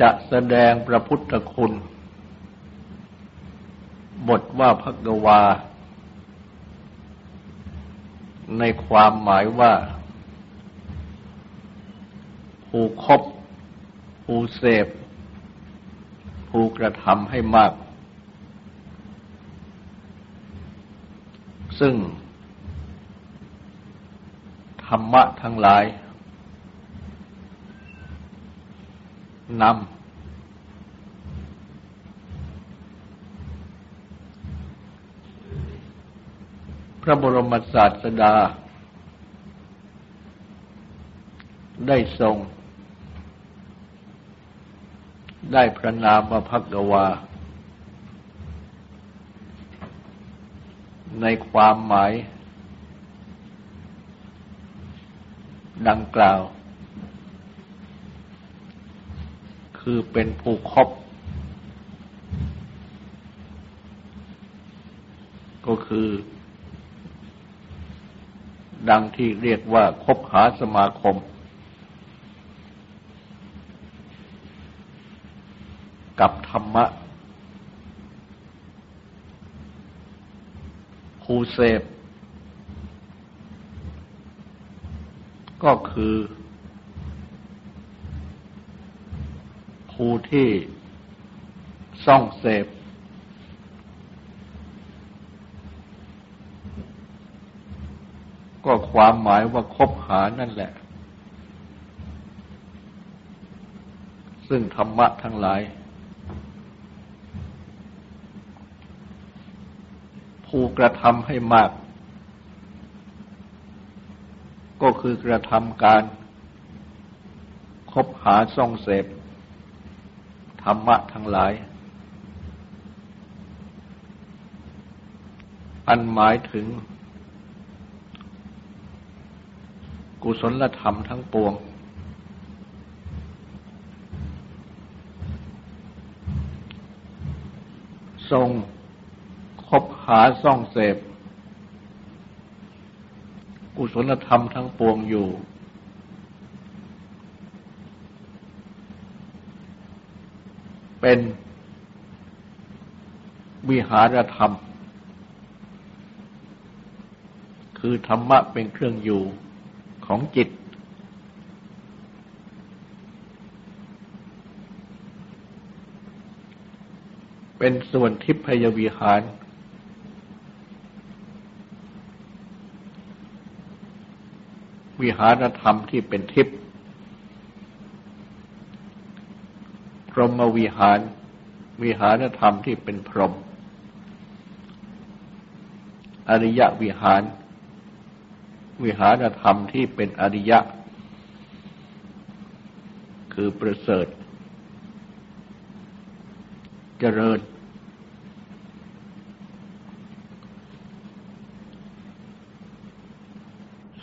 จะแสดงพระพุทธคุณ บทว่าพักวา ในความหมายว่า ผู้คบ ผู้เสพ ผู้กระทำให้มาก ซึ่ง ธรรมะทั้งหลาย นำพระบรมศาสดา ได้ทรง ได้พระนามว่าพักวา ในความหมาย ดังกล่าว คือเป็นผู้คบ ก็คือ ดังที่เรียกว่าคบหาสมาคม กับธรรมะผู้เสพก็คือ ผู้ที่ส่องเสพ ก็ความหมายว่าคบหานั่นแหละ ซึ่งธรรมะทั้งหลาย ผู้กระทำให้มาก ก็คือกระทำการคบหาส่องเสพ ธรรมะทั้งหลาย อันหมายถึง กุศลธรรมทั้งปวง ทรงคบหาซ่องเสพ กุศลธรรมทั้งปวงอยู่ เป็นวิหารธรรม คือธรรมะเป็นเครื่องอยู่ของจิต เป็นส่วนทิพยวิหาร วิหารธรรมที่เป็นทิพย์ รหมวิหาร วิหารธรรมที่เป็นพรหมอริยวิหาร วิหารธรรมที่เป็นอริยะ คือประเสริฐ เจริญ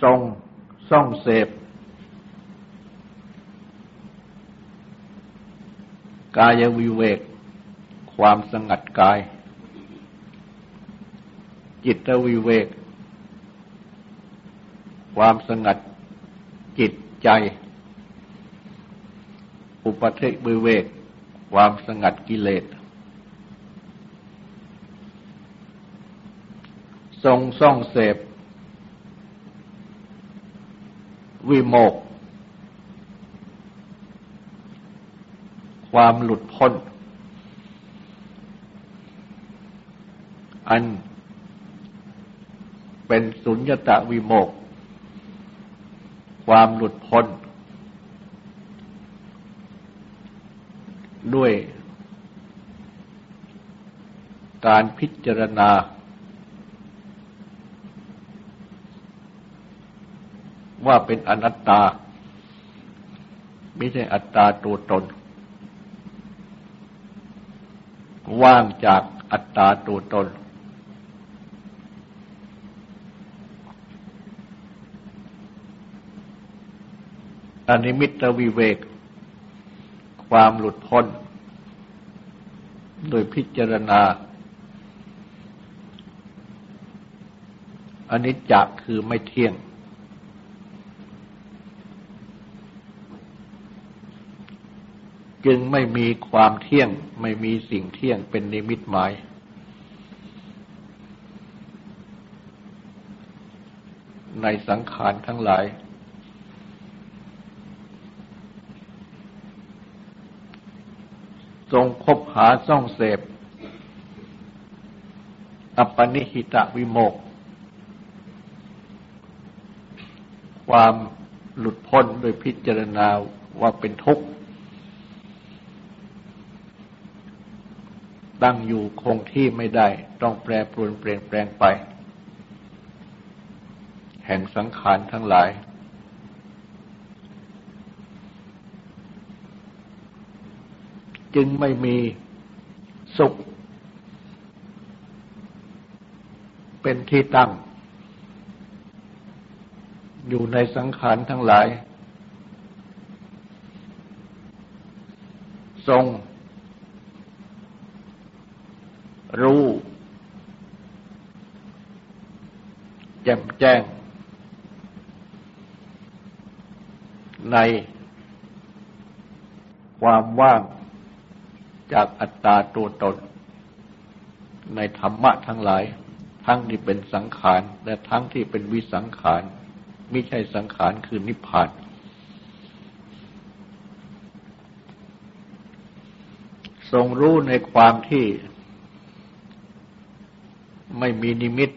ทรงส่องเสพ กายวิเวก ความสงัดกาย จิตวิเวก ความสงัดจิตใจ อุปเทวิเวก ความสงัดกิเลส ทรงส่องเสพ วิโมก ความหลุดพ้น อันเป็นสุญญตวิโมก ความหลุดพ้น ด้วย การพิจารณา ว่าเป็นอนัตตา ไม่ใช่อัตตาตัวตน ว่างจากอัตตาตัวตน อนิมิตวิเวก ความหลุดพ้น โดยพิจารณาอนิจจคือไม่เที่ยง จึงไม่มีความเที่ยง ไม่มีสิ่งเที่ยงเป็นนิมิตหมาย ในสังขารทั้งหลาย ทรงคบหาซ่องเสพ อัปปนิหิตะวิโมก ความหลุดพ้นโดยพิจารณาว่าเป็นทุกข์ ตั้งอยู่คงที่ไม่ได้ ต้องแปรปรวนเปลี่ยนแปลงไป แห่งสังขารทั้งหลาย จึงไม่มีสุข เป็นที่ตั้ง อยู่ในสังขารทั้งหลาย ทรง รู้แจ่มแจ้ง ในความว่างจากอัตตาตัวตน ในธรรมะทั้งหลาย ทั้งที่เป็นสังขารและทั้งที่เป็นวิสังขารไม่ใช่สังขารคือนิพพาน ทรงรู้ในความที่ ไม่มีนิมิต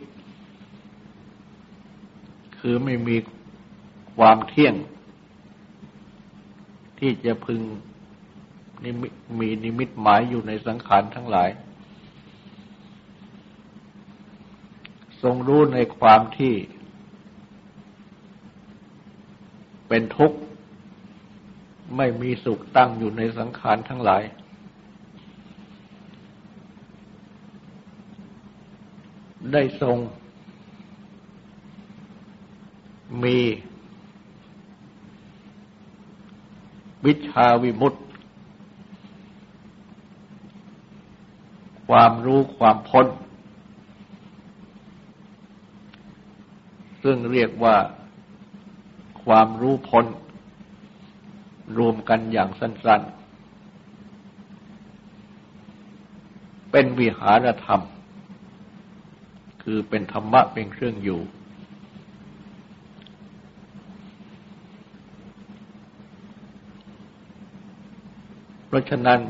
คือไม่มีความเที่ยง ที่จะพึงมีนิมิตหมายอยู่ในสังขารทั้งหลาย ทรงรู้ในความที่เป็นทุกข์ ไม่มีสุขตั้งอยู่ในสังขารทั้งหลาย ได้ทรง มีวิชาวิมุตติ ความรู้ความพ้น ซึ่งเรียกว่าความรู้พ้น รวมกันอย่างสั้น ๆ เป็นวิหารธรรม คือเป็นธรรมะเป็นเครื่องอยู่ เพราะฉะนั้น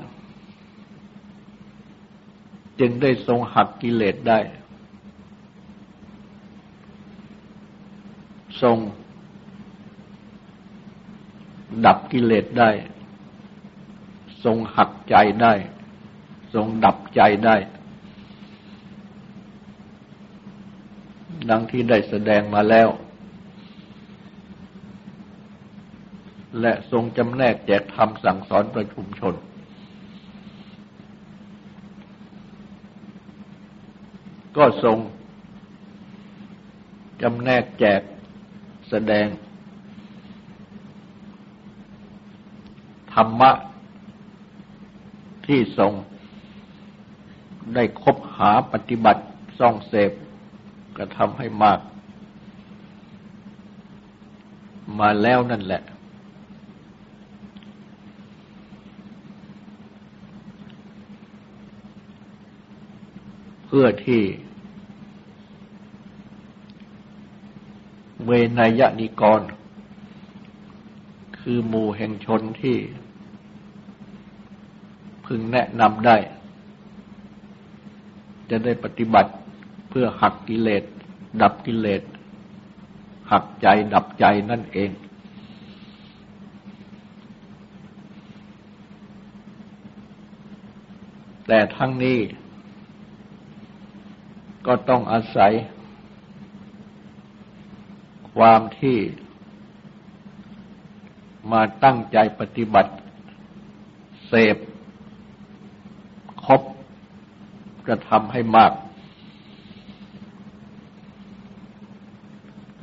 จึงได้ทรงหักกิเลสได้ ทรง ดับกิเลสได้ ทรงหักใจได้ ทรงดับใจได้ ดังที่ได้แสดงมาแล้ว และทรงจำแนกแจกธรรมสั่งสอนประชุมชน ก็ทรงจำแนกแจกแสดง ธรรมะที่ทรงได้คบหาปฏิบัติซ่องเสพ ระทำให้มาก มาแล้วนั่นแหละ เพื่อที่เวนยนิกร คือหมู่แห่งชนที่ พึงแนะนำได้ จะได้ปฏิบัติ เพื่อหักกิเลสดับกิเลสหักใจดับใจนั่นเอง แต่ทั้งนี้ ก็ต้องอาศัย ความที่มาตั้งใจปฏิบัติ เสพครบกระทำให้มาก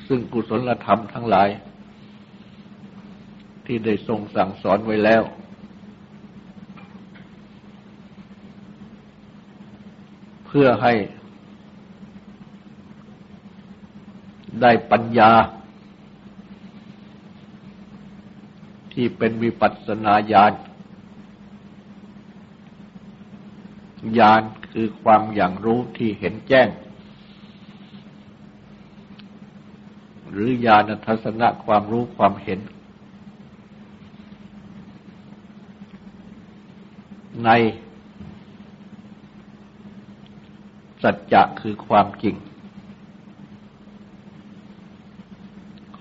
ซึ่งกุศลธรรมทั้งหลาย ที่ได้ทรงสั่งสอนไว้แล้ว เพื่อให้ได้ปัญญา ที่เป็นวิปัสสนาญาณญาณคือความอย่างรู้ที่เห็นแจ้ง หรือญาณทัศนะความรู้ความเห็น ใน สัจจะคือความจริง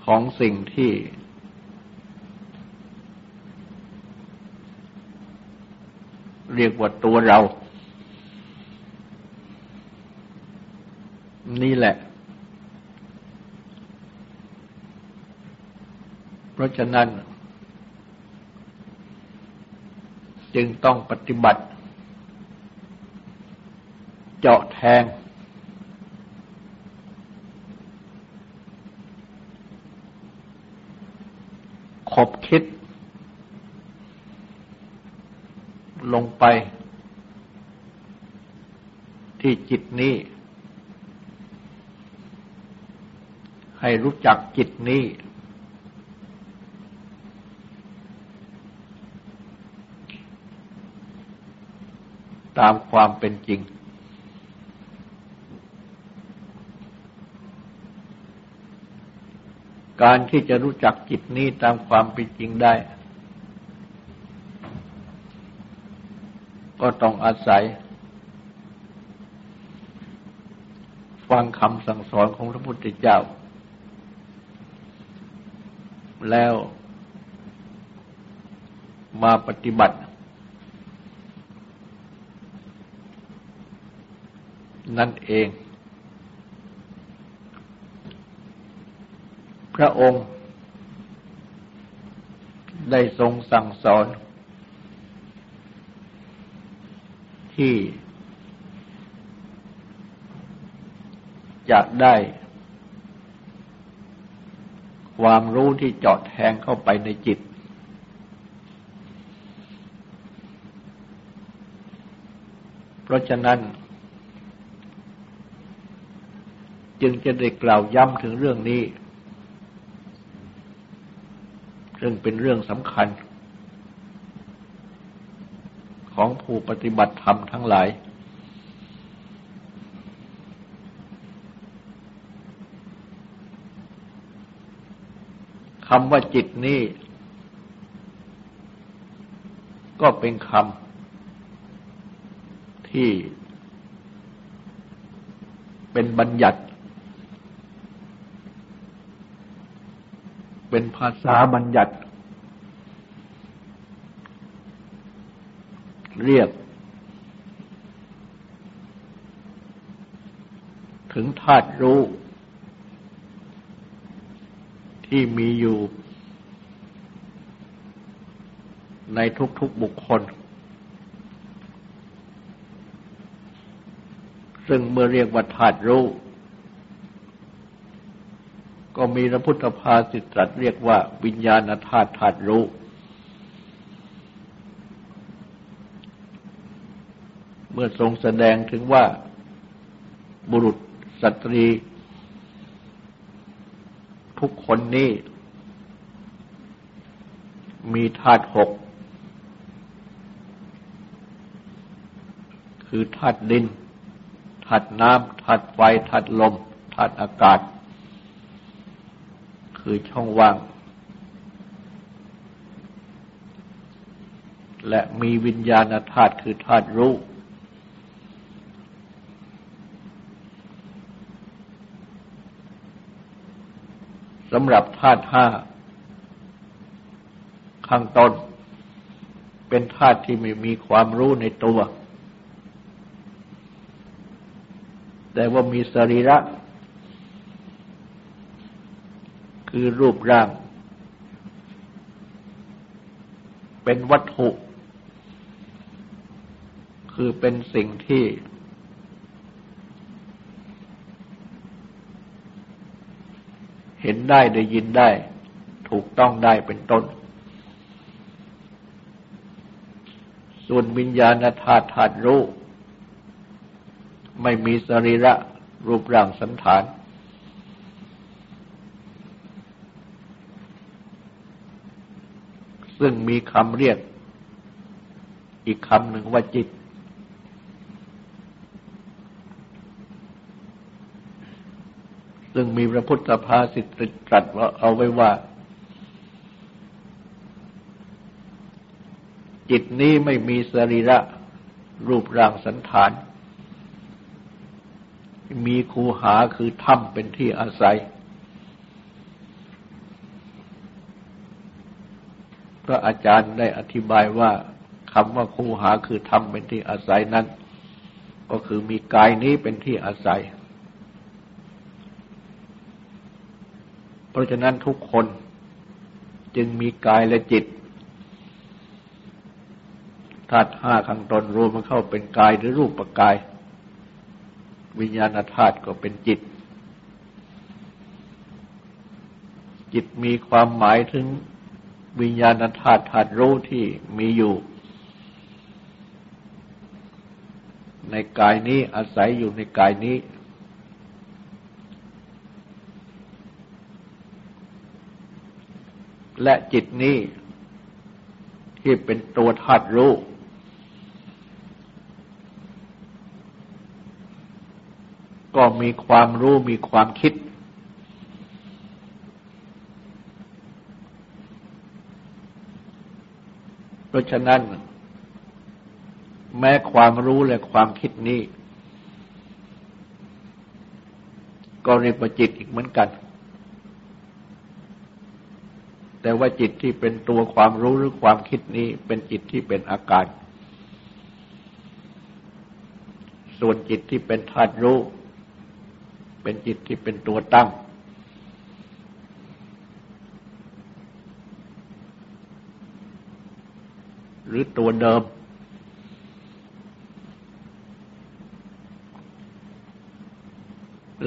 ของสิ่งที่ เรียกว่าตัวเรา นี่แหละ เพราะฉะนั้น จึงต้องปฏิบัติ เจาะแทง ขบคิด ลงไป ที่จิตนี้ให้รู้จักจิตนี้ ตามความเป็นจริง การที่จะรู้จักจิตนี้ตามความเป็นจริงได้ ก็ต้องอาศัย ฟังคำสั่งสอนของพระพุทธเจ้า แล้วมาปฏิบัติ นั่นเอง พระองค์ ได้ทรงสั่งสอน ที่จะได้ ความรู้ที่เจาะแทงเข้าไปในจิต เพราะฉะนั้น จึงจะได้กล่าวย้ำถึงเรื่องนี้ ซึ่งเป็นเรื่องสำคัญ ของผู้ปฏิบัติธรรมทั้งหลาย คำว่าจิตนี้ ก็เป็นคำที่เป็นบัญญัติ เป็นภาษาบัญญัติ เรียก ถึงธาตุรู้ ที่มีอยู่ ในทุกๆบุคคล ซึ่งเมื่อเรียกว่าธาตุรู้ ก็มีพระพุทธภาสิตรัสเรียกว่าวิญญาณธาตุธาตุรู้ เมื่อทรงแสดงถึงว่าบุรุษสตรี ทุกคนนี้ มีธาตุหก คือธาตุดินธาตุน้ำธาตุไฟธาตุลมธาตุอากาศ คือช่องว่าง และมีวิญญาณธาตุคือธาตุรู้ สำหรับธาตุห้าข้างต้นเป็นธาตุที่ไม่มีความรู้ในตัว แต่ว่ามีสรีระ คือรูปร่าง เป็นวัตถุ คือเป็นสิ่งที่ เห็นได้ได้ยินได้ ถูกต้องได้เป็นต้น ส่วนวิญญาณธาตุธาตุรู้ ไม่มีสรีระรูปร่างสันฐาน ซึ่งมีคำเรียกอีกคำหนึ่งว่าจิต ซึ่งมีพระพุทธภาษิตตรัสว่าเอาไว้ว่า จิตนี้ไม่มีสรีระรูปร่างสันฐาน มีคูหาคือถ้ำเป็นที่อาศัย พระอาจารย์ได้อธิบายว่าคำว่าคูหาคือถ้ำเป็นที่อาศัยนั้น ก็คือมีกายนี้เป็นที่อาศัย เพราะฉะนั้นทุกคนจึงมีกายและจิตธาตุห้าข้างตนรวมมันเข้าเป็นกายหรือรูปปกาย วิญญาณธาตุก็เป็นจิต จิตมีความหมายถึง วิญญาณธาตุธาตุรู้ที่มีอยู่ ในกายนี้อาศัยอยู่ในกายนี้ และจิตนี้ที่เป็นตัวธาตุรู้ก็มีความรู้มีความคิด เพ ราะฉะนั้น แม้ความรู้และความคิดนี้ ก็เรียกว่าจิตอีกเหมือนกัน แต่ว่าจิตที่เป็นตัวความรู้หรือความคิดนี้เป็นจิตที่เป็นอาการ ส่วนจิตที่เป็นธาตุรู้ เป็นจิตที่เป็นตัวตั้ง หรือตัวเดิม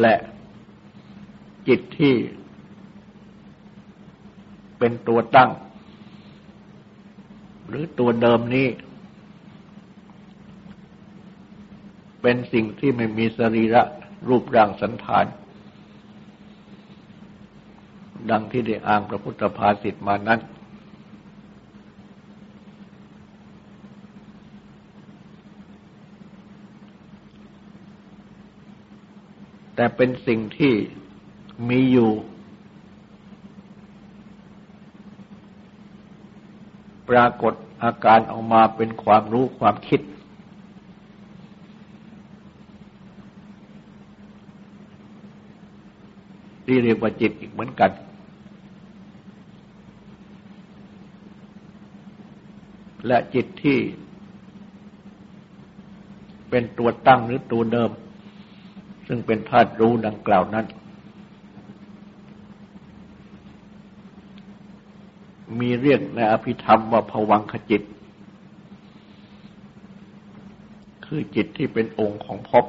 และจิตที่เป็นตัวตั้ง หรือตัวเดิมนี้ เป็นสิ่งที่ไม่มีสรีระรูปร่างสันฐาน ดังที่ได้อ้างพระพุทธภาษิตมานั้น แต่เป็นสิ่งที่มีอยู่ ปรากฏอาการออกมาเป็นความรู้ความคิด ที่เรียกว่าจิตอีกเหมือนกัน และจิตที่เป็นตัวตั้งหรือตัวเดิม ซึ่งเป็นธาตุรู้ดังกล่าวนั้น มีเรียกในอภิธรรมว่าผวังขจิต คือจิตที่เป็นองค์ของภพ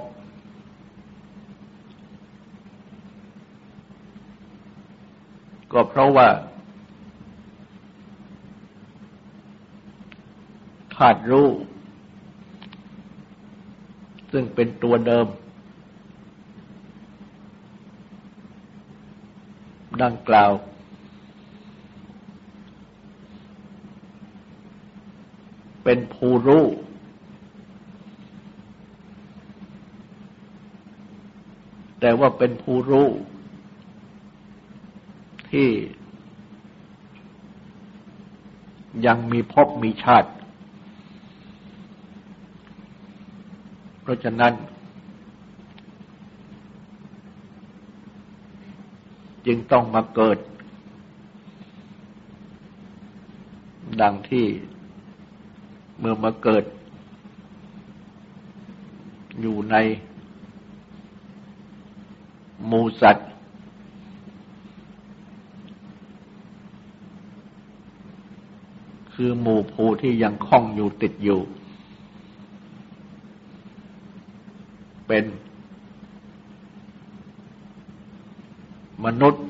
ก็เพราะว่าธาตุรู้ ซึ่งเป็นตัวเดิม ดังกล่าว เป็นผู้รู้แต่ว่าเป็นผู้รู้ ที่ยังมีพบมีชาติ เพราะฉะนั้น จึงต้องมาเกิด ดังที่เมื่อมาเกิด อยู่ในหมูสัตว์ คือหมู่ภูที่ยังคล้องอยู่ติดอยู่ เป็น มนุษย์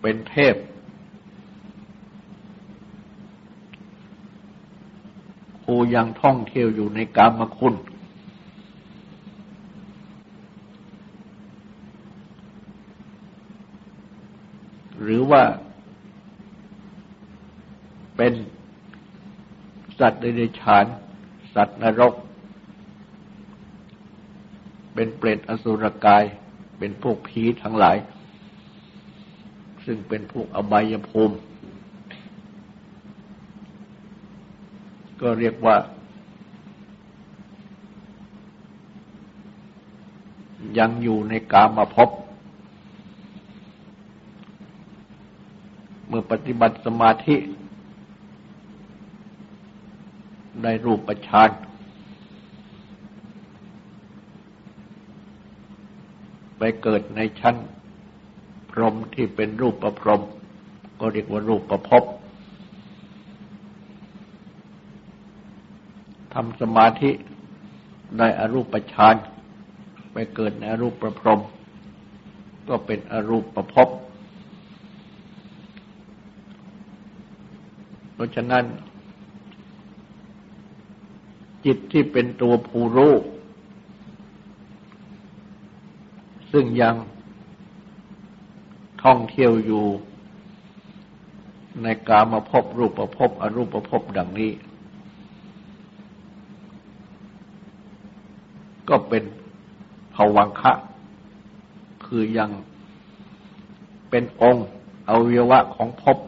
เป็นเทพ ผู้ยังท่องเที่ยวอยู่ในกามคุณ หรือว่าเป็นสัตว์เดรัจฉาน สัตว์นรก เป็นเปรตอสุรกาย เป็นพวกผีทั้งหลาย ซึ่งเป็นพวกอบายภูมิ ก็เรียกว่า ยังอยู่ในกามาพบ เมื่อปฏิบัติสมาธิ ได้รูปประชานไป เกิดในชั้น พรหมที่เป็นรูปประพรหมก็เรียกว่ารูปประพบทำสมาธิได้อรูปฌานไปเกิดในอรูปประพรมก็เป็นอรูปประพบเพราะฉะนั้น จิตที่เป็นตัวผู้รู้ ซึ่งยังท่องเที่ยวอยู่ในกามาพบรูปประพบอรูปประพบดังนี้ ก็เป็นภวังคะ คือยังเป็นองค์อวัยวะของภพ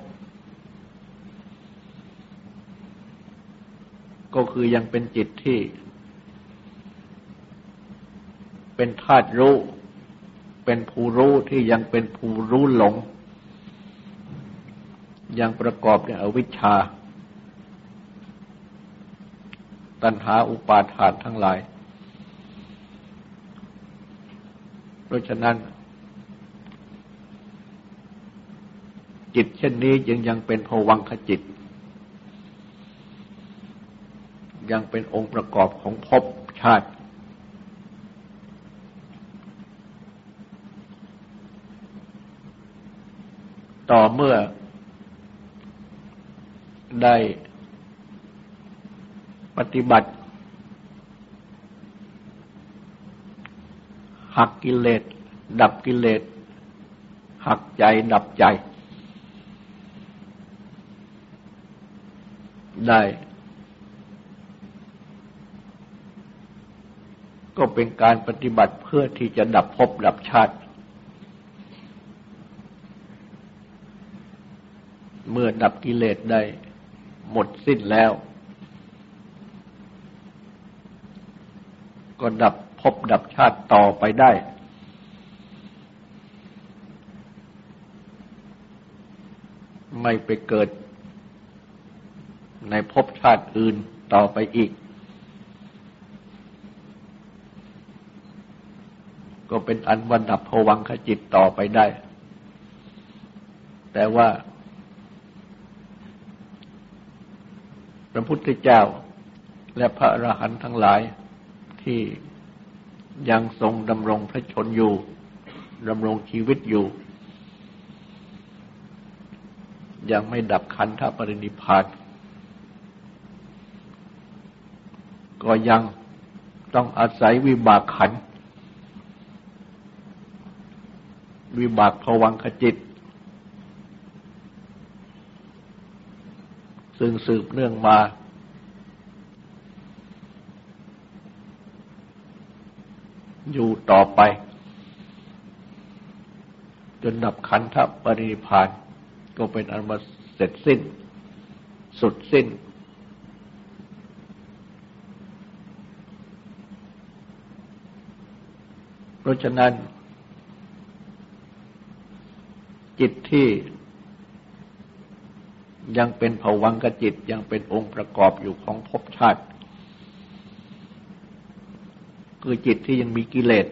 ก็คือยังเป็นจิตที่ เป็นธาตุรู้ เป็นผู้รู้ที่ยังเป็นผู้รู้หลง ยังประกอบด้วยอวิชชา ตัณหาอุปาทานทั้งหลาย เพราะฉะนั้น จิตเช่นนี้ยังยังเป็นภวังคจิต ยังเป็นองค์ประกอบของภพชาติ ต่อเมื่อได้ปฏิบัติหักกิเลสดับกิเลสหักใจดับใจ ได้ ก็เป็นการปฏิบัติเพื่อที่จะดับภพดับชาติ เมื่อดับกิเลสได้หมดสิ้นแล้ว ก็ดับพบดับชาติต่อไปได้ ไม่ไปเกิดในภพชาติอื่นต่อไปอีก ก็เป็นอันวันดับภวังขจิตต่อไปได้ แต่ว่า ระพุทธเจ้า และพระอรหันต์ทั้งหลายที่ยังทรงดำรงพระชนอยู่ดำรงชีวิตอยู่ ยังไม่ดับขันธปรินิพานก็ยังต้องอาศัยวิบากขัน วิบากภวังขจิต ซึ่งสืบเนื่องมา อยู่ต่อไป จนดับขันธปริพานก็เป็นอันมาเสร็จสิ้น สุดสิ้น เพราะฉะนั้น จิตที่ ยังเป็นภวังกจิตยังเป็นองค์ประกอบอยู่ของภพชาติ คือจิตที่ยังมีกิเลส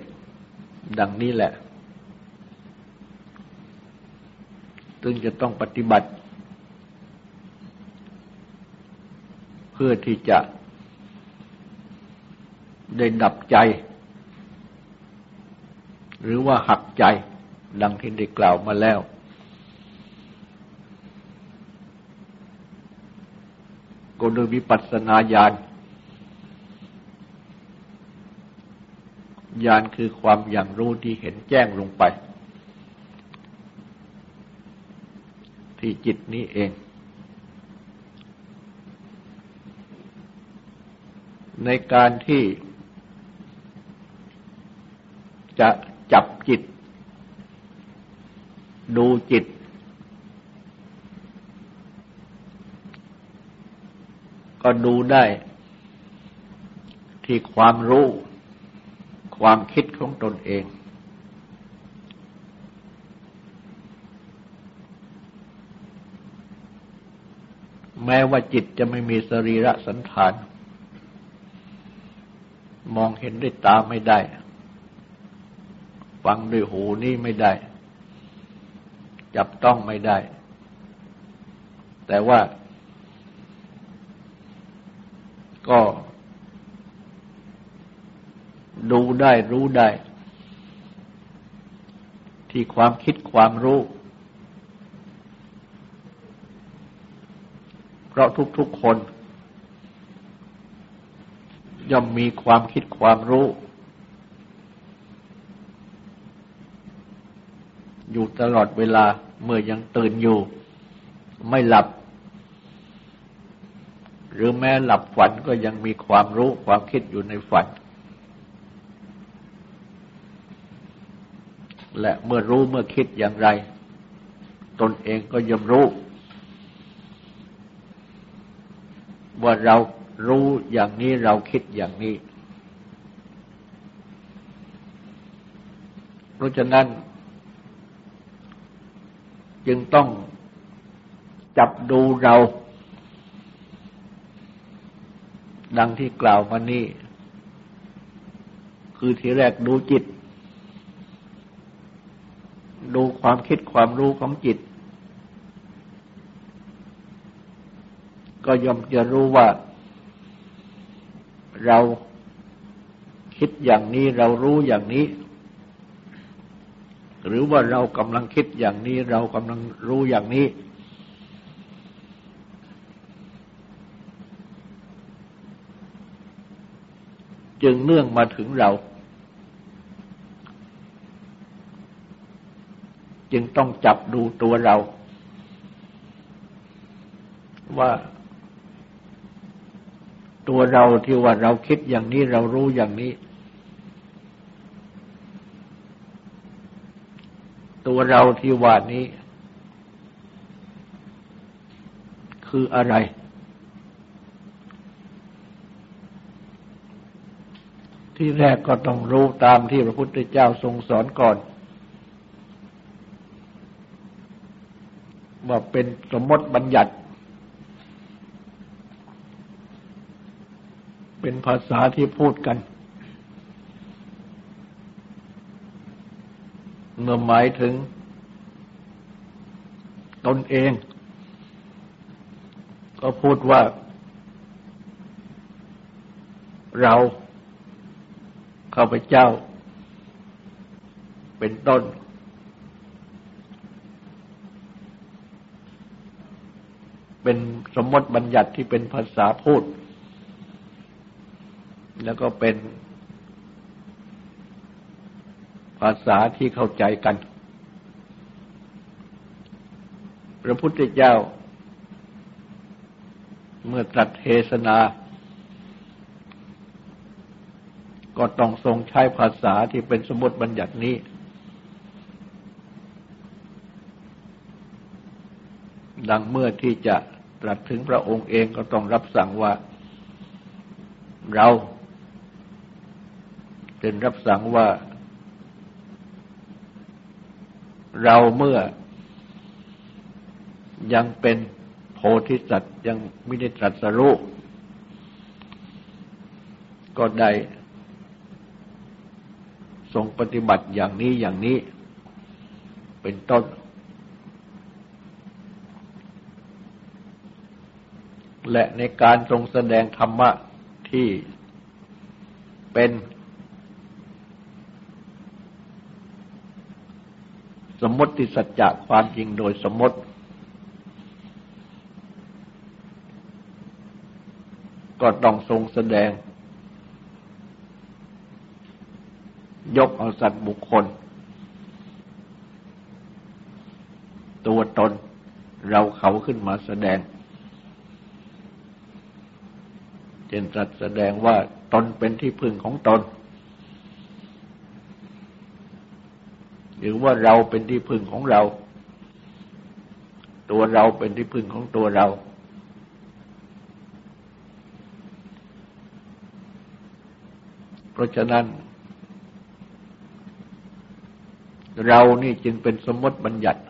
ดังนี้แหละซึ่งจะต้องปฏิบัติ เพื่อที่จะได้ดับใจ หรือว่าหักใจดังที่ได้กล่าวมาแล้ว ก็โดยวิปัสสนาญาณญาณคือความอย่างรู้ที่เห็นแจ้งลงไป ที่จิตนี้เอง ในการที่จะจับจิต ดูจิต ก็ดูได้ ที่ความรู้ ความคิดของตนเอง แม้ว่าจิตจะไม่มีสรีระสันฐาน มองเห็นด้วยตาไม่ได้ ฟังด้วยหูนี่ไม่ได้ จับต้องไม่ได้ แต่ว่า ก็ ดู ได้รู้ได้ ที่ความคิดความรู้ เพราะทุกๆคน ย่อมมีความคิดความรู้ อยู่ตลอดเวลาเมื่อยังตื่นอยู่ ไม่หลับ หรือแม้หลับฝันก็ยังมีความรู้ความคิดอยู่ในฝัน และเมื่อรู้เมื่อคิดอย่างไร ตนเองก็ย่อมรู้ ว่าเรารู้อย่างนี้เราคิดอย่างนี้ เพราะฉะนั้น จึงต้องจับดูเรา ดังที่กล่าวมานี้ คือทีแรกดูจิต ดูความคิดความรู้ของจิต ก็ย่อมจะรู้ว่า เราคิดอย่างนี้เรารู้อย่างนี้ หรือว่าเรากำลังคิดอย่างนี้เรากำลังรู้อย่างนี้ จึงเนื่องมาถึงเรา จึงต้องจับดูตัวเรา ว่า ตัวเราที่ว่าเราคิดอย่างนี้เรารู้อย่างนี้ ตัวเราที่ว่านี้ คืออะไร ที่แรกก็ต้องรู้ตามที่พระพุทธเจ้าทรงสอนก่อน ว่าเป็นสมมติบัญญัติ เป็นภาษาที่พูดกัน เมื่อหมายถึง ตนเอง ก็พูดว่า เราข้าพเจ้า เป็นต้น เป็นสมมติบัญญัติที่เป็นภาษาพูด แล้วก็เป็นภาษาที่เข้าใจกัน พระพุทธเจ้า เมื่อตรัสเทศนา ก็ต้องทรงใช้ภาษาที่เป็นสมมติบัญญัตินี้ ดังเมื่อที่จะ ตรัสถึงพระองค์เองก็ต้องรับสั่งว่าเราเป็นรับสั่งว่า เราเมื่อยังเป็นโพธิสัตว์ยังไม่ได้ตรัสรู้ก็ได้ทรงปฏิบัติอย่างนี้อย่างนี้ เป็นต้น และในการทรงแสดงธรรมะที่เป็นสมมติสัจจะความจริงโดยสมมติ ก็ต้องทรงแสดง ยกเอาสัตว์บุคคล ตัวตนเราเขาขึ้นมาแสดงเจนตรัสแสดงว่าตนเป็นที่พึ่งของตน หรือว่าเราเป็นที่พึ่งของเรา ตัวเราเป็นที่พึ่งของตัวเรา เพราะฉะนั้น เรานี่จึงเป็นสมมติบัญญัติ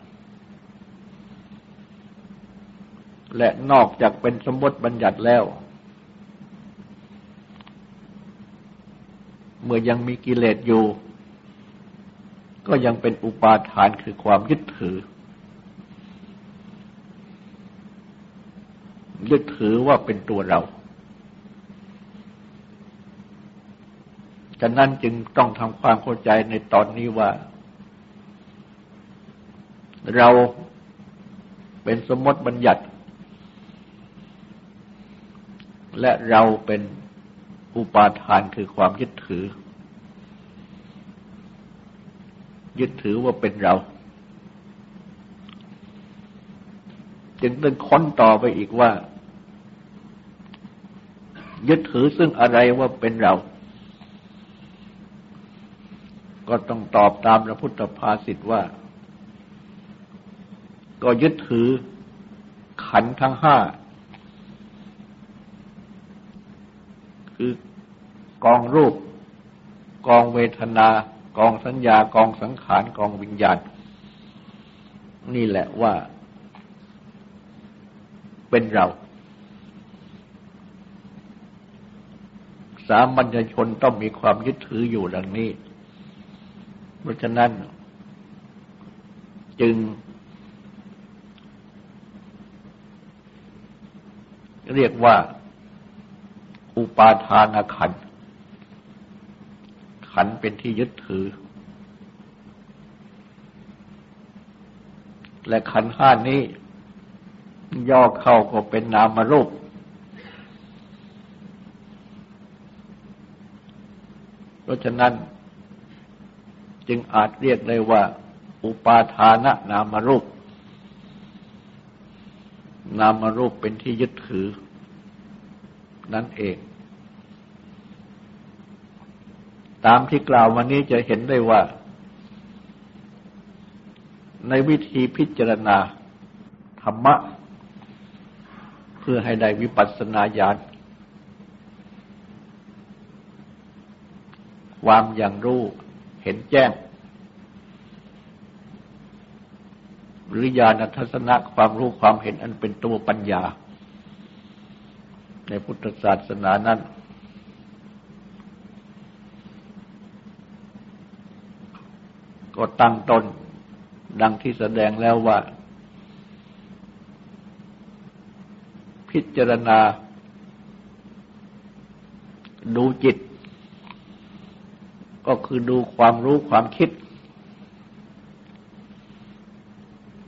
และนอกจากเป็นสมมติบัญญัติแล้ว เมื่อยังมีกิเลสอยู่ ก็ยังเป็นอุปาทานคือความยึดถือ ยึดถือว่าเป็นตัวเราฉะนั้นจึงต้องทำความเข้าใจในตอนนี้ว่า เราเป็นสมมติบัญญัติ และเราเป็น อุปาทานคือความยึดถือ ยึดถือว่าเป็นเรา จึงต้องค้นต่อไปอีกว่า ยึดถือซึ่งอะไรว่าเป็นเรา ก็ต้องตอบตามพระพุทธภาษิตว่า ก็ยึดถือขันทั้งห้าคือ กองรูป กองเวทนา กองสัญญา กองสังขาร กองวิญญาณ นี่แหละว่า เป็นเรา สามัญชนต้องมีความยึดถืออยู่ดังนี้ เพราะฉะนั้น จึง เรียกว่าอุปาทานขันธ์ ขันเป็นที่ยึดถือ และขันห้านี้ ย่อเข้าก็เป็นนามรูป เพราะฉะนั้น จึงอาจเรียกได้ว่า อุปาทานะนามรูป นามรูปเป็นที่ยึดถือ นั่นเอง ตามที่กล่าววันนี้จะเห็นได้ว่า ในวิธีพิจารณาธรรมะ เพื่อให้ได้วิปัสสนาญาณความอย่างรู้เห็นแจ้ง หรือญาณทัศนะความรู้ความเห็นอันเป็นตัวปัญญา ในพุทธศาสนานั้น ก็ตั้งตน ดังที่แสดงแล้วว่า พิจารณา ดูจิต ก็คือดูความรู้ความคิด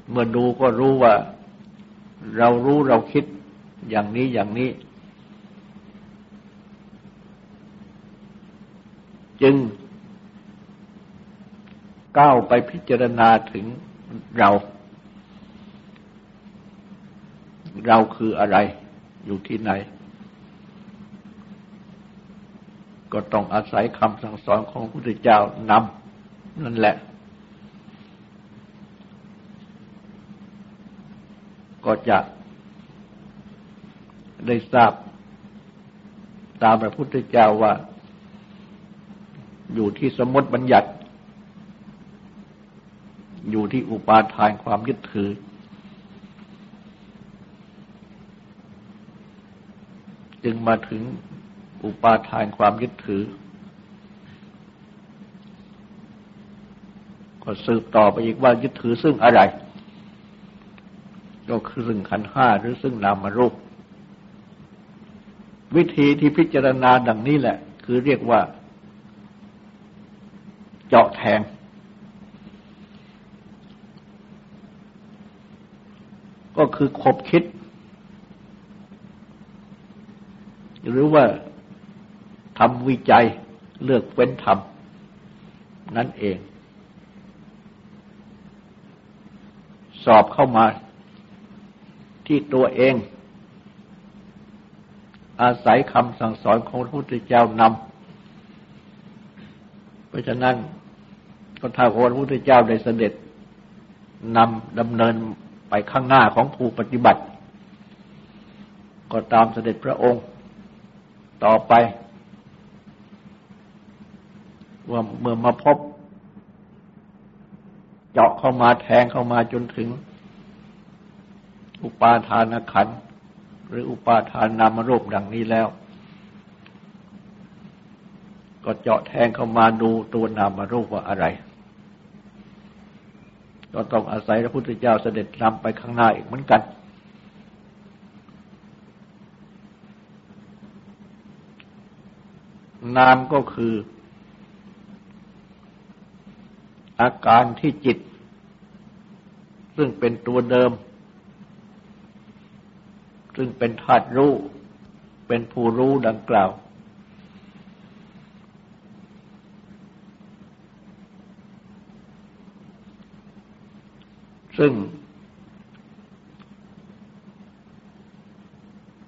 เมื่อดูก็รู้ว่า เรารู้เราคิดอย่างนี้อย่างนี้ จึง ก้าวไปพิจารณาถึงเรา เราคืออะไรอยู่ที่ไหน ก็ต้องอาศัยคำสั่งสอนของพระพุทธเจ้านำนั่นแหละ ก็จะได้ทราบตามพระพุทธเจ้าว่า อยู่ที่สมมติบัญญัติ อยู่ที่อุปาทานความยึดถือ จึงมาถึงอุปาทานความยึดถือ ก็สืบต่อไปอีกว่ายึดถือซึ่งอะไร ก็คือซึ่งขันห้าหรือซึ่งนามรูป วิธีที่พิจารณาดังนี้แหละ คือเรียกว่า เจาะแทง ก็คือคบคิด หรือว่าทำวิจัยเลือกเว้นทำนั่นเอง สอบเข้ามาที่ตัวเอง อาศัยคำสั่งสอนของพระพุทธเจ้านำเพราะฉะนั้นก็ถ้าพระพุทธเจ้าได้เสด็จนำดำเนิน ไปข้างหน้าของผู้ปฏิบัติ ก็ตามเสด็จพระองค์ ต่อไป ว่าเมื่อมาพบ เจาะเข้ามาแทงเข้ามาจนถึง อุปาทานขันหรืออุปาทานนามรูปดังนี้แล้ว ก็เจาะแทงเข้ามาดูตัวนามรูปว่าอะไร ก็ต้องอาศัยพระพุทธเจ้าเสด็จนำไปข้างหน้าอีกเหมือนกัน นามก็คือ อาการที่จิต ซึ่งเป็นตัวเดิม ซึ่งเป็นธาตุรู้ เป็นผู้รู้ดังกล่าว ซึ่ง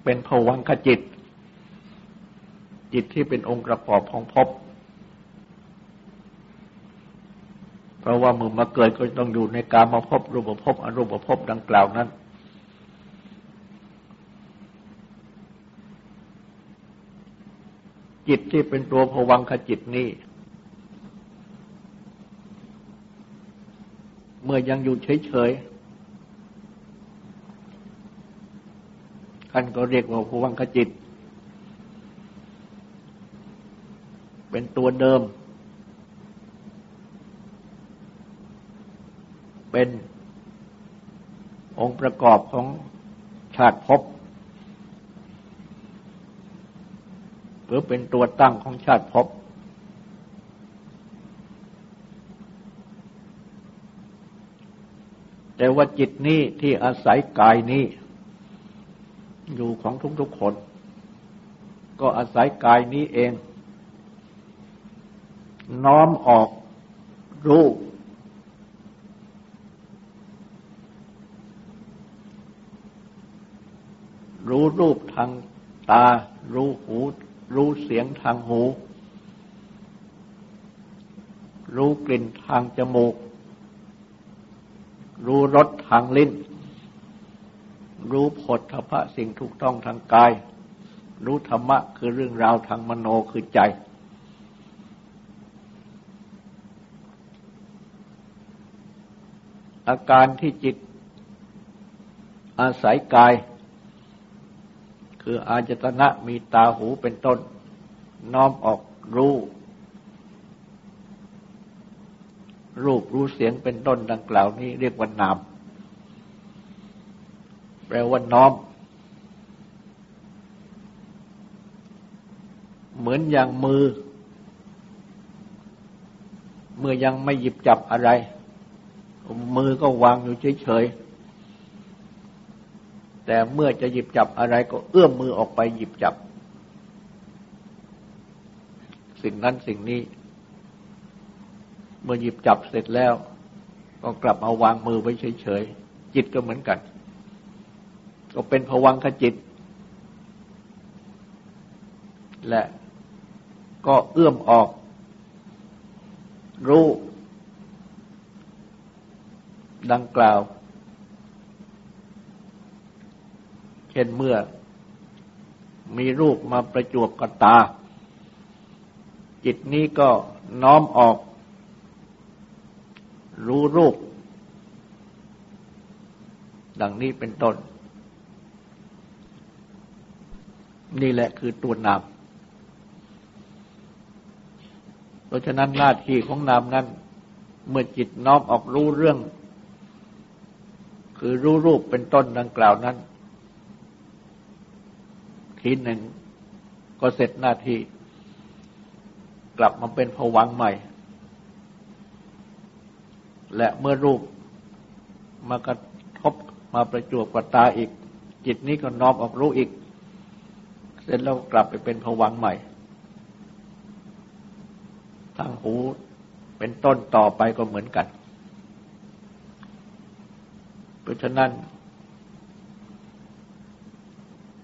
เป็นภวังคจิต จิตที่เป็นองค์ประกอบของภพเพราะว่าเมื่อมาเกิดก็ต้องอยู่ในการมาพบรูปภพอรูปภพดังกล่าวนั้น จิตที่เป็นตัวผวังขจิตนี้ เมื่อยังอยู่เฉยๆท่านก็เรียกว่าผวังขจิต เป็นตัวเดิม เป็นองค์ประกอบของชาติภพหรือเป็นตัวตั้งของชาติภพ แต่ว่าจิตนี้ที่อาศัยกายนี้ อยู่ของทุกๆคน ก็อาศัยกายนี้เอง น้อมออกรู้รู้รูปทางตา รู้หู รู้เสียงทางหู รู้กลิ่นทางจมูก รู้รสทางลิ้น รู้ผลทพะสิ่งถูกต้องทางกาย รู้ธรรมะคือเรื่องราวทางมโนคือใจ อาการที่จิตอาศัยกาย คืออาจตนะมีตาหูเป็นต้น น้อมออกรู้ รูปรู้เสียงเป็นต้นดังกล่าวนี้เรียกว่านาม แปลว่าน้อม เหมือนอย่างมือ เมื่อยังไม่หยิบจับอะไร มือก็วางอยู่เฉยๆ แต่เมื่อจะหยิบจับอะไรก็เอื้อมมือออกไปหยิบจับ สิ่งนั้นสิ่งนี้ เมื่อหยิบจับเสร็จแล้ว ก็กลับมาวางมือไว้เฉยๆ จิตก็เหมือนกัน ก็เป็นผวังขจิต และก็เอื้อมออก รู้ ดังกล่าว เช่นเมื่อมีรูปมาประจวบกับตา จิตนี้ก็น้อมออก รู้รูป ดังนี้เป็นต้น นี่แหละคือตัวนาม เพราะฉะนั้นหน้าที่ของนามนั้น เมื่อจิตน้อมออกรู้เรื่อง คือรู้รูปเป็นต้นดังกล่าวนั้น ทีหนึ่งก็เสร็จหน้าที่ กลับมาเป็นผวังใหม่ และเมื่อรูปมากระทบมาประจวบกับตาอีก จิตนี้ก็น้อมออกรู้อีก เสร็จแล้วกลับไปเป็นผวังใหม่ ทางหูเป็นต้นต่อไปก็เหมือนกัน เพราะฉะนั้น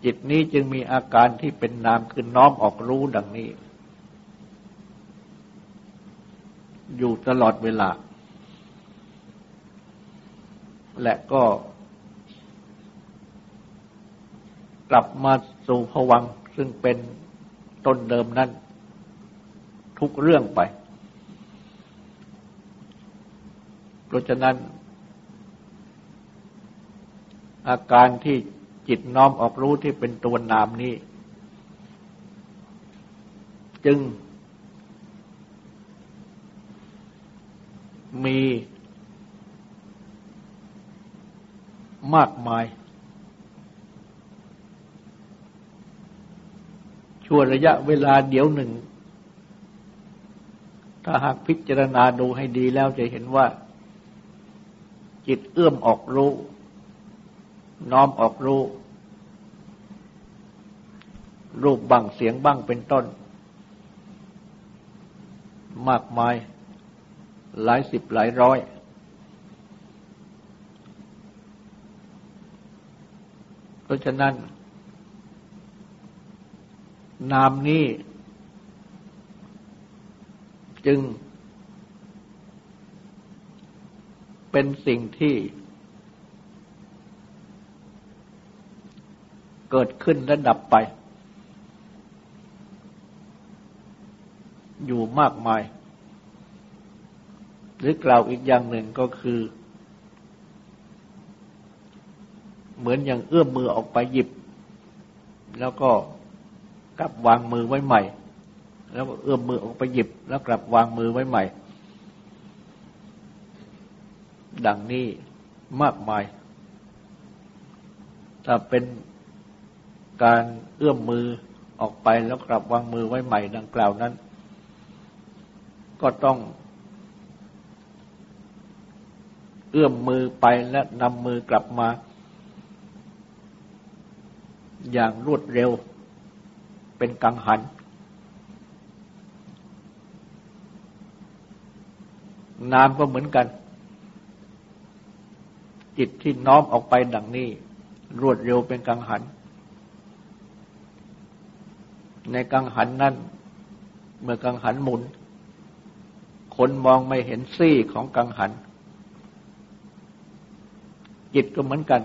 จิตนี้จึงมีอาการที่เป็นนามคือน้อมออกรู้ดังนี้ อยู่ตลอดเวลา และก็กลับมาสู่ผวังซึ่งเป็นต้นเดิมนั้น ทุกเรื่องไป เพราะฉะนั้น อาการที่จิตน้อมออกรู้ที่เป็นตัวนามนี้ จึงมี มากมาย ชั่วระยะเวลาเดียวหนึ่ง ถ้าหากพิจารณาดูให้ดีแล้วจะเห็นว่า จิตเอื้อมออกรู้ น้อมออกรู้ รูปบังเสียงบ้างเป็นต้น มากมายหลายสิบหลายร้อย เพราะฉะนั้น นามนี้ จึง เป็นสิ่งที่ เกิดขึ้นและดับไป อยู่มากมาย หรือกล่าวอีกอย่างหนึ่งก็คือ เหมือนอย่างเอื้อมมือออกไปหยิบ แล้วก็กลับวางมือไว้ใหม่ แล้วเอื้อมมือออกไปหยิบ แล้วกลับวางมือไว้ใหม่ ดังนี้มากมาย ถ้าเป็นการเอื้อมมือออกไปแล้วกลับวางมือไว้ใหม่ดังกล่าวนั้น ก็ต้อง เอื้อมมือไปและนำมือกลับมา อย่างรวดเร็วเป็นกังหัน นามก็เหมือนกัน จิตที่น้อมออกไปดังนี้ รวดเร็วเป็นกังหัน ในกังหันนั้น เมื่อกังหันหมุน คนมองไม่เห็นซี่ของกังหัน จิตก็เหมือนกัน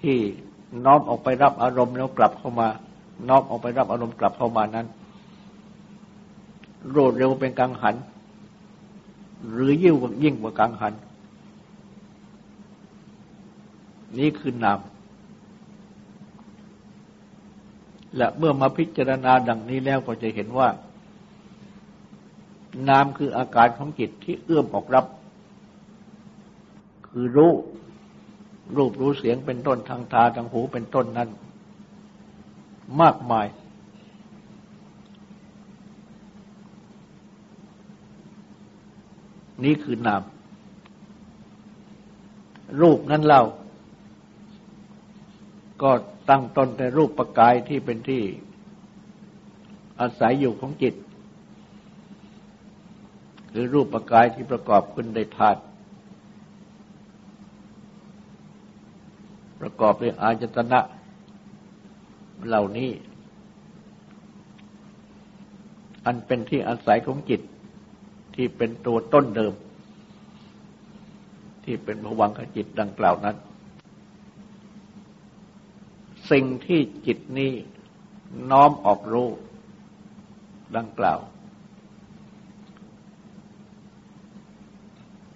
ที่ น้อมออกไปรับอารมณ์แล้วกลับเข้ามา น้อมออกไปรับอารมณ์กลับเข้ามานั้น รวดเร็วเป็นกังหัน หรือยิ่งกว่ายิ่งกว่ากังหัน นี่คือนามและเมื่อมาพิจารณาดังนี้แล้วก็จะเห็นว่า นามคืออาการของจิตที่เอื้อมออกรับ คือรู้ รูปรู้เสียงเป็นต้นทางตาทางหูเป็นต้นนั้น มากมาย นี่คือนาม รูปนั้นเล่า ก็ตั้งต้นแต่รูปประกายที่เป็นที่อาศัยอยู่ของจิต หรือรูปประกายที่ประกอบขึ้นได้ธาตุ ประกอบด้วยอาจตนะเหล่านี้ อันเป็นที่อาศัยของจิตที่เป็นตัวต้นเดิม ที่เป็นภวังคจิตดังกล่าวนั้น สิ่งที่จิตนี้น้อมออกรู้ดังกล่าว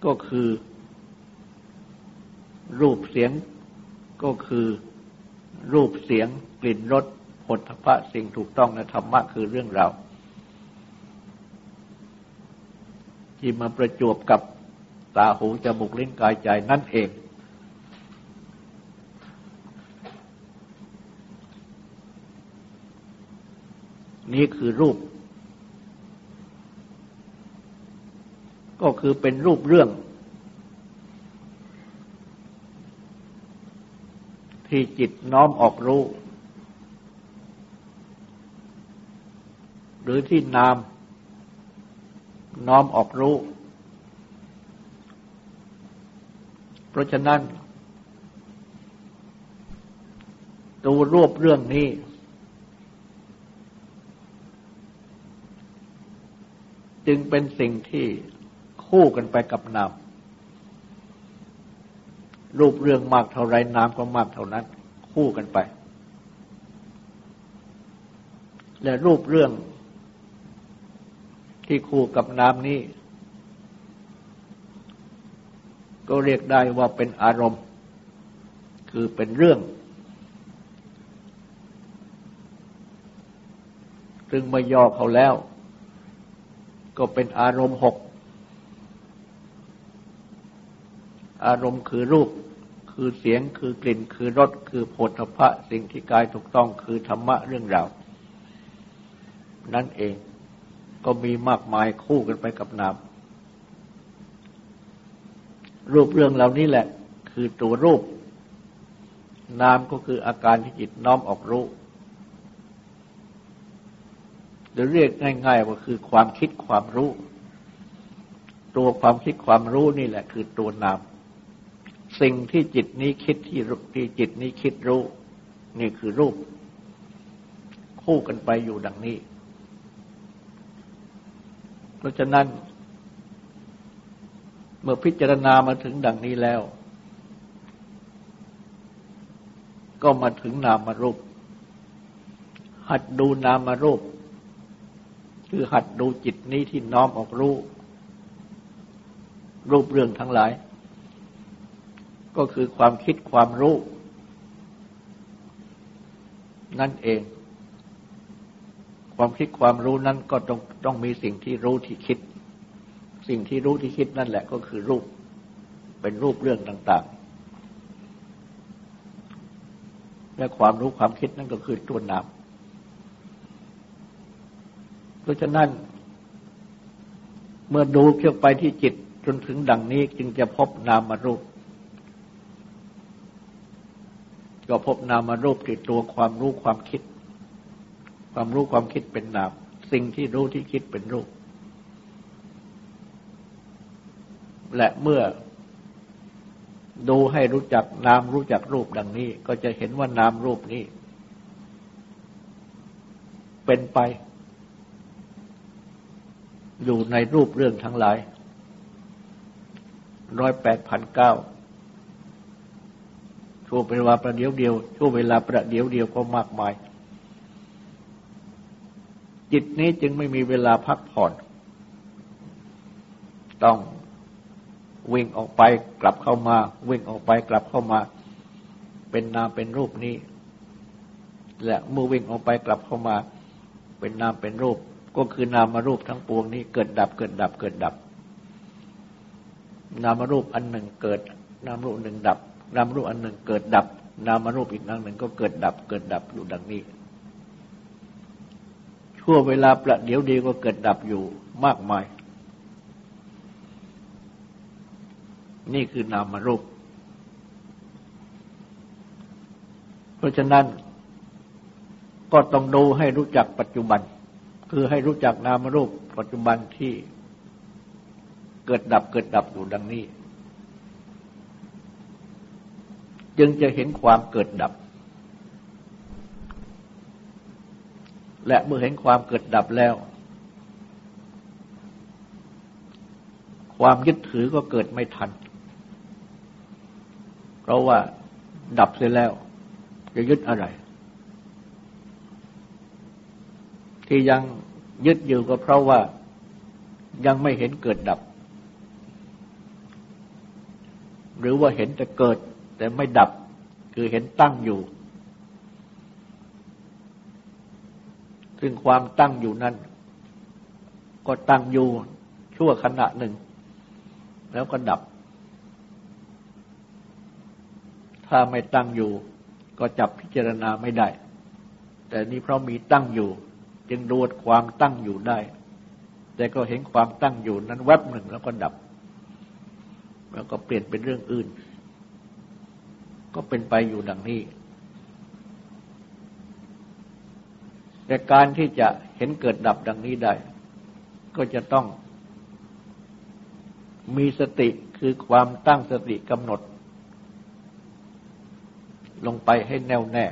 ก็คือ รูปเสียง ก็คือรูปเสียงกลิ่นรสผลพระสิ่งถูกต้องในธรรมะคือเรื่องราวที่มาประจวบกับตาหูจมูกลิ้นกายใจนั่นเอง นี่คือรูป ก็คือเป็นรูปเรื่อง ที่จิตน้อมออกรู้ หรือที่นาม น้อมออกรู้ เพราะฉะนั้นตูรวบเรื่องนี้ จึงเป็นสิ่งที่คู่กันไปกับนาม รูปเรื่องมากเท่าไรนามก็มากเท่านั้น คู่กันไป และรูปเรื่องที่คู่กับน้ำนี้ ก็เรียกได้ว่าเป็นอารมณ์ คือเป็นเรื่อง ซึ่งมาย่อเขาแล้ว ก็เป็นอารมณ์หก อารมณ์คือรูป คือเสียงคือกลิ่นคือรสคือโผฏฐะสิ่งที่กายถูกต้องคือธรรมะเรื่องราวนั่นเองก็มีมากมายคู่กันไปกับนามรูปเรื่องเหล่านี้แหละ คือตัวรูป นามก็คืออาการที่จิตน้อมออกรู้หรือเรียกง่ายๆว่าคือความคิดความรู้ ตัวความคิดความรู้นี่แหละ คือตัวนาม สิ่งที่จิตนี้คิดที่ที่จิตนี้คิดรู้ นี่คือรูป คู่กันไปอยู่ดังนี้ เพราะฉะนั้น เมื่อพิจารณามาถึงดังนี้แล้ว ก็มาถึงนามารูป หัดดูนามารูป คือหัดดูจิตนี้ที่น้อมออกรู้ รูปเรื่องทั้งหลาย ก็คือความคิดความรู้ นั่นเอง ความคิดความรู้นั้นก็ต้องต้องมีสิ่งที่รู้ที่คิด สิ่งที่รู้ที่คิดนั่นแหละก็คือรูป เป็นรูปเรื่องต่าง ๆ และความรู้ความคิดนั่นก็คือตัวนามเพราะฉะนั้นเมื่อดูเกี่ยไปที่จิตจนถึงดังนี้จึงจะพบนามารูป ก็พบนามารูปที่ตัวความรู้ความคิด ความรู้ความคิดเป็นนาม สิ่งที่รู้ที่คิดเป็นรูป และเมื่อดูให้รู้จักนามรู้จักรูปดังนี้ ก็จะเห็นว่านามรูปนี้ เป็นไป อยู่ในรูปเรื่องทั้งหลายร้อยแปดพันเก้า ช่วงเวลาประเดียวเดียวช่วงเวลาประเดียวเดียวก็มากมาย จิตนี้จึงไม่มีเวลาพักผ่อน ต้องวิ่งออกไปกลับเข้ามา วิ่งออกไปกลับเข้ามา เป็นนามเป็นรูปนี้ และเมื่อวิ่งออกไปกลับเข้ามา เป็นนามเป็นรูป ก็คือนามารูปทั้งปวงนี้เกิดดับเกิดดับเกิดดับ นามารูปอันหนึ่งเกิด นามรูปหนึ่งดับ นามรูปอันหนึ่งเกิดดับ นามรูปอีกนังหนึ่งก็เกิดดับ เกิดดับอยู่ดังนี้ ชั่วเวลาประเดี๋ยวเดียวก็เกิดดับอยู่มากมาย นี่คือนามรูป เพราะฉะนั้นก็ต้องดูให้รู้จักปัจจุบัน คือให้รู้จักนามรูปปัจจุบันที่เกิดดับเกิดดับอยู่ดังนี้ จึงจะเห็นความเกิดดับ และเมื่อเห็นความเกิดดับแล้ว ความยึดถือก็เกิดไม่ทัน เพราะว่าดับเสียแล้ว จะยึดอะไร ที่ยังยึดอยู่ก็เพราะว่ายังไม่เห็นเกิดดับ หรือว่าเห็นแต่เกิด แต่ไม่ดับคือเห็นตั้งอยู่ ซึ่งความตั้งอยู่นั้น ก็ตั้งอยู่ชั่วขณะหนึ่ง แล้วก็ดับ ถ้าไม่ตั้งอยู่ ก็จับพิจารณาไม่ได้ แต่นี้เพราะมีตั้งอยู่ จึงดูความตั้งอยู่ได้ แต่ก็เห็นความตั้งอยู่นั้นแวบหนึ่งแล้วก็ดับ แล้วก็เปลี่ยนเป็นเรื่องอื่น ก็เป็นไปอยู่ดังนี้ แต่การที่จะเห็นเกิดดับดังนี้ได้ ก็จะต้อง มีสติคือความตั้งสติกำหนด ลงไปให้แน่วแน่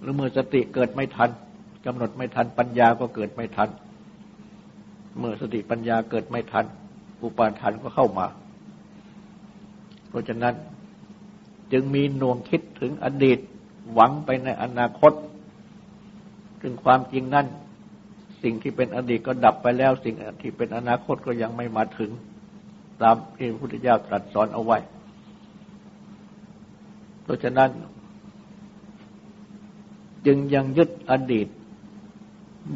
หรือเมื่อสติเกิดไม่ทันกำหนดไม่ทันปัญญาก็เกิดไม่ทัน เมื่อสติปัญญาเกิดไม่ทันอุปาทานก็เข้ามา เพราะฉะนั้นจึงมีหน่วงคิดถึงอดีตหวังไปในอนาคต ถึงความจริงนั้น สิ่งที่เป็นอดีตก็ดับไปแล้ว สิ่งที่เป็นอนาคตก็ยังไม่มาถึง ตามที่พระพุทธเจ้าตรัสสอนเอาไว้ เพราะฉะนั้น จึงยังยึดอดีต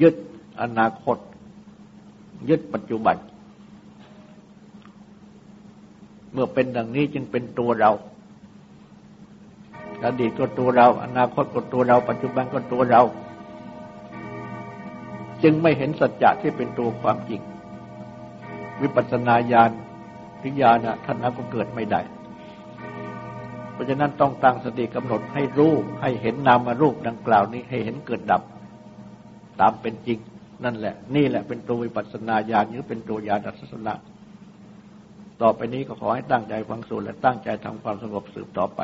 ยึดอนาคต ยึดปัจจุบัน เมื่อเป็นดังนี้จึงเป็นตัวเรา อดีตก็ตัวเรา อนาคตก็ตัวเรา ปัจจุบันก็ตัวเรา จึงไม่เห็นสัจจะที่เป็นตัวความจริง วิปัสสนาญาณทิญาณท่านนั้นก็เกิดไม่ได้ เพราะฉะนั้นต้องตั้งสติกำหนดให้รู้ให้เห็นนามารูปดังกล่าวนี้ให้เห็นเกิดดับ ตามเป็นจริง นั่นแหละ นี่แหละเป็นตัววิปัสสนาญาณหรือเป็นตัวญาณทัศนะ ต่อไปนี้ก็ขอให้ตั้งใจฟังสูตรและตั้งใจทำความสงบสืบต่อไป